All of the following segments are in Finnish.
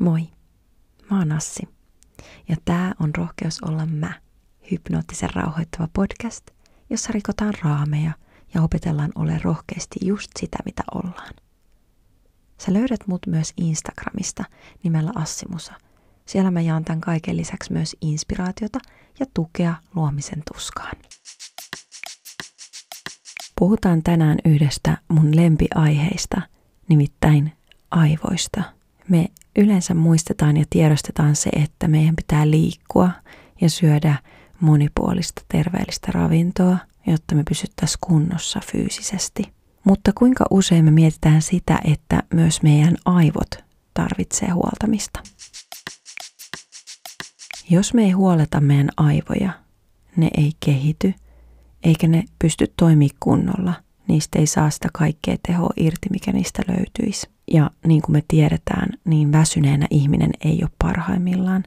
Moi, mä oon Assi. Ja tää on Rohkeus olla mä, hypnoottisen rauhoittava podcast, jossa rikotaan raameja ja opetellaan ole rohkeasti just sitä, mitä ollaan. Sä löydät mut myös Instagramista nimellä Assimusa. Siellä mä jaan tämän kaiken lisäksi myös inspiraatiota ja tukea luomisen tuskaan. Puhutaan tänään yhdestä mun lempiaiheista, nimittäin aivoista. Me yleensä muistetaan ja tiedostetaan se, että meidän pitää liikkua ja syödä monipuolista terveellistä ravintoa, jotta me pysyttäisiin kunnossa fyysisesti. Mutta kuinka usein me mietitään sitä, että myös meidän aivot tarvitsee huoltamista? Jos me ei huoleta meidän aivoja, ne ei kehity, eikä ne pysty toimimaan kunnolla. Niistä ei saa sitä kaikkea tehoa irti, mikä niistä löytyisi. Ja niin kuin me tiedetään, niin väsyneenä ihminen ei ole parhaimmillaan.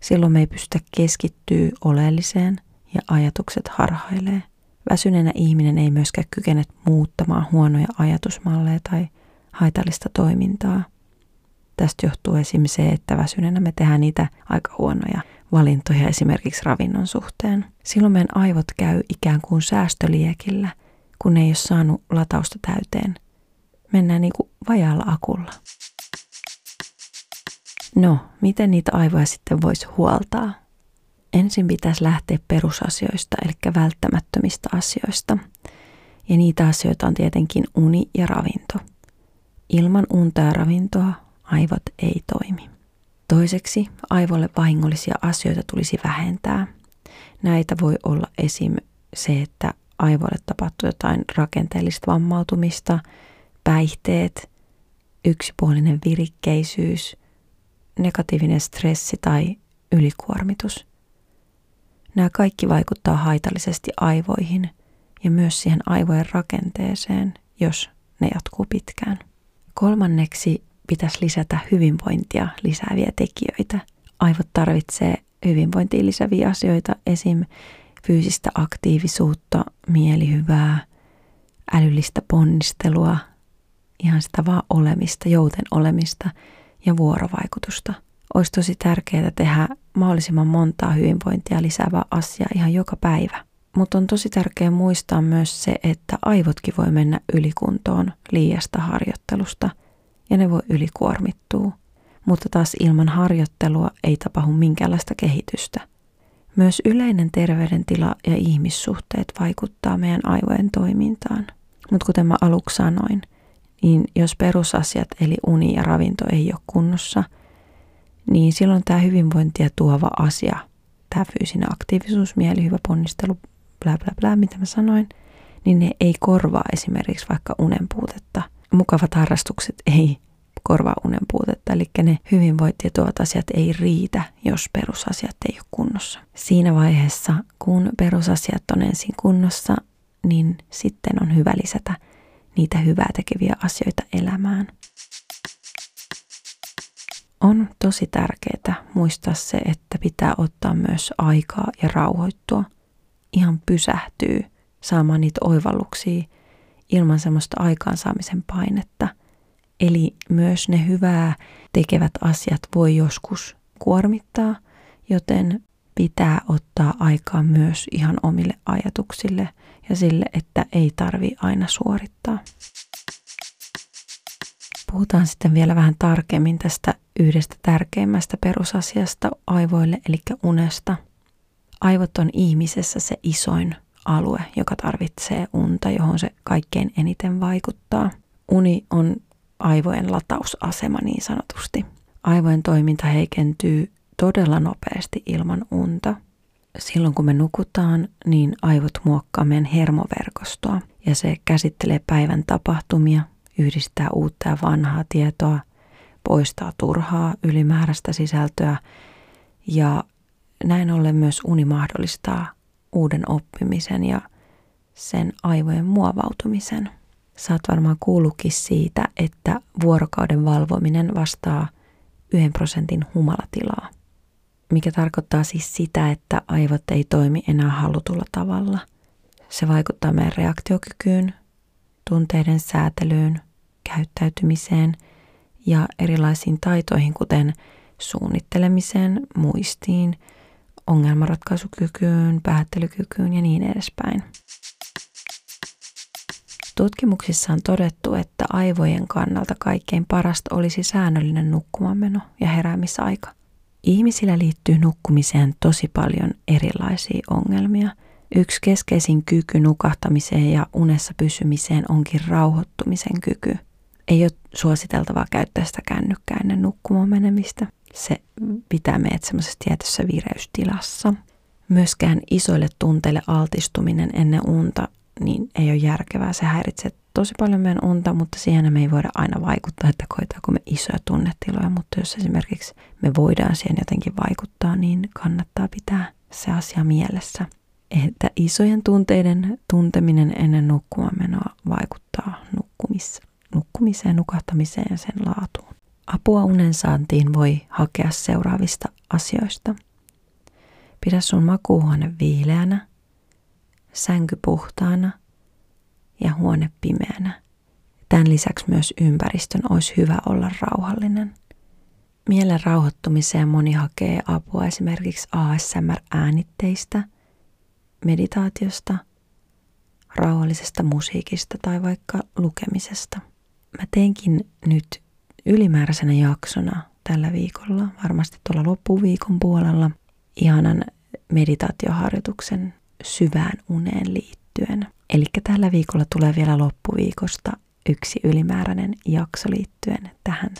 Silloin me ei pystytä keskittyä oleelliseen ja ajatukset harhailee. Väsyneenä ihminen ei myöskään kykene muuttamaan huonoja ajatusmalleja tai haitallista toimintaa. Tästä johtuu esimerkiksi se, että väsyneenä me tehdään niitä aika huonoja valintoja esimerkiksi ravinnon suhteen. Silloin meidän aivot käy ikään kuin säästöliekillä, kun ei ole saanut latausta täyteen. Mennään niin kuin vajaalla akulla. No, miten niitä aivoja sitten voisi huoltaa? Ensin pitäisi lähteä perusasioista, eli välttämättömistä asioista. Ja niitä asioita on tietenkin uni ja ravinto. Ilman unta ja ravintoa aivot ei toimi. Toiseksi aivolle vahingollisia asioita tulisi vähentää. Näitä voi olla esim. se, että aivoille tapahtuu jotain rakenteellista vammautumista, päihteet, yksipuolinen virikkeisyys, negatiivinen stressi tai ylikuormitus. Nämä kaikki vaikuttaa haitallisesti aivoihin ja myös siihen aivojen rakenteeseen, jos ne jatkuu pitkään. Kolmanneksi pitäisi lisätä hyvinvointia lisääviä tekijöitä. Aivot tarvitsee hyvinvointiin lisäviä asioita, esim. Fyysistä aktiivisuutta, mielihyvää, älyllistä ponnistelua, ihan sitä vaan olemista, jouten olemista ja vuorovaikutusta. Olisi tosi tärkeää tehdä mahdollisimman montaa hyvinvointia lisäävää asiaa ihan joka päivä. Mutta on tosi tärkeää muistaa myös se, että aivotkin voi mennä ylikuntoon liiasta harjoittelusta – ja ne voi ylikuormittua, mutta taas ilman harjoittelua ei tapahdu minkäänlaista kehitystä. Myös yleinen terveydentila ja ihmissuhteet vaikuttaa meidän aivojen toimintaan. Mutta kuten mä aluksi sanoin, niin jos perusasiat eli uni ja ravinto ei ole kunnossa, niin silloin tämä hyvinvointia tuova asia, tämä fyysinen aktiivisuus, mielihyvä, ponnistelu, bla bla bla, mitä mä sanoin, niin ne ei korvaa esimerkiksi vaikka unen puutetta – mukavat harrastukset ei korvaa unen puutetta, eli ne hyvinvointia tuovat asiat ei riitä, jos perusasiat ei ole kunnossa. Siinä vaiheessa, kun perusasiat on ensin kunnossa, niin sitten on hyvä lisätä niitä hyvää tekeviä asioita elämään. On tosi tärkeää muistaa se, että pitää ottaa myös aikaa ja rauhoittua. Ihan pysähtyy saamaan niitä oivalluksia ilman semmoista aikaansaamisen painetta. Eli myös ne hyvää tekevät asiat voi joskus kuormittaa, joten pitää ottaa aikaa myös ihan omille ajatuksille ja sille, että ei tarvi aina suorittaa. Puhutaan sitten vielä vähän tarkemmin tästä yhdestä tärkeimmästä perusasiasta aivoille, eli unesta. Aivot on ihmisessä se isoin alue, joka tarvitsee unta, johon se kaikkein eniten vaikuttaa. Uni on aivojen latausasema niin sanotusti. Aivojen toiminta heikentyy todella nopeasti ilman unta. Silloin kun me nukutaan, niin aivot muokkaa meidän hermoverkostoa ja se käsittelee päivän tapahtumia, yhdistää uutta ja vanhaa tietoa, poistaa turhaa ylimääräistä sisältöä ja näin ollen myös uni mahdollistaa uuden oppimisen ja sen aivojen muovautumisen. Oot varmaan kuullutkin siitä, että vuorokauden valvominen vastaa yhden prosentin humalatilaa, mikä tarkoittaa siis sitä, että aivot ei toimi enää halutulla tavalla. Se vaikuttaa meidän reaktiokykyyn, tunteiden säätelyyn, käyttäytymiseen ja erilaisiin taitoihin, kuten suunnittelemiseen, muistiin, ongelmanratkaisukykyyn, päättelykykyyn ja niin edespäin. Tutkimuksissa on todettu, että aivojen kannalta kaikkein parasta olisi säännöllinen nukkumanmeno ja heräämisaika. Ihmisillä liittyy nukkumiseen tosi paljon erilaisia ongelmia. Yksi keskeisin kyky nukahtamiseen ja unessa pysymiseen onkin rauhoittumisen kyky. Ei ole suositeltavaa käyttää sitä kännykkää ennen nukkumaan menemistä. Se pitää meidät semmoisessa tietyssä vireystilassa. Myöskään isoille tunteille altistuminen ennen unta niin ei ole järkevää. Se häiritsee tosi paljon meidän unta, mutta siihen me ei voida aina vaikuttaa, että koetaanko me isoja tunnetiloja, mutta jos esimerkiksi me voidaan siihen jotenkin vaikuttaa, niin kannattaa pitää se asia mielessä. Että isojen tunteiden tunteminen ennen nukkumaan vaikuttaa nukkumis, nukkumiseen, nukahtamiseen ja sen laatuun. Apua unen saantiin voi hakea seuraavista asioista. Pidä sun makuuhuone viileänä, sänky puhtaana ja huone pimeänä. Tämän lisäksi myös ympäristön olisi hyvä olla rauhallinen. Mielen rauhoittumiseen moni hakee apua esimerkiksi ASMR-äänitteistä, meditaatiosta, rauhallisesta musiikista tai vaikka lukemisesta. Mä teinkin nyt ylimääräisenä jaksona tällä viikolla, varmasti tuolla loppuviikon puolella, ihanan meditaatioharjoituksen syvään uneen liittyen. Eli tällä viikolla tulee vielä loppuviikosta yksi ylimääräinen jakso liittyen tähän.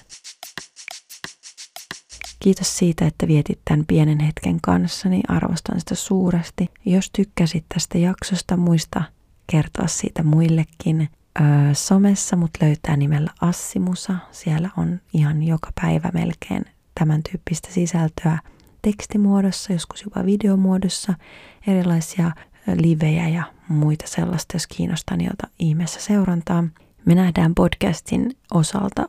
Kiitos siitä, että vietit tämän pienen hetken kanssani. Arvostan sitä suuresti. Jos tykkäsit tästä jaksosta, muista kertoa siitä muillekin. Öö, somessa mut löytää nimellä Assimusa. Siellä on ihan joka päivä melkein tämän tyyppistä sisältöä tekstimuodossa, joskus jopa videomuodossa, erilaisia livejä ja muita sellaista, jos kiinnostaa, niin ota ihmeessä seurantaa. Me nähdään podcastin osalta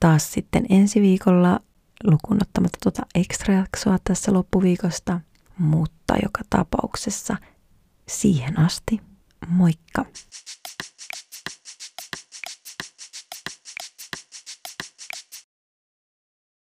taas sitten ensi viikolla lukuun ottamatta tuota extra-jaksoa tässä loppuviikosta, mutta joka tapauksessa siihen asti, moikka!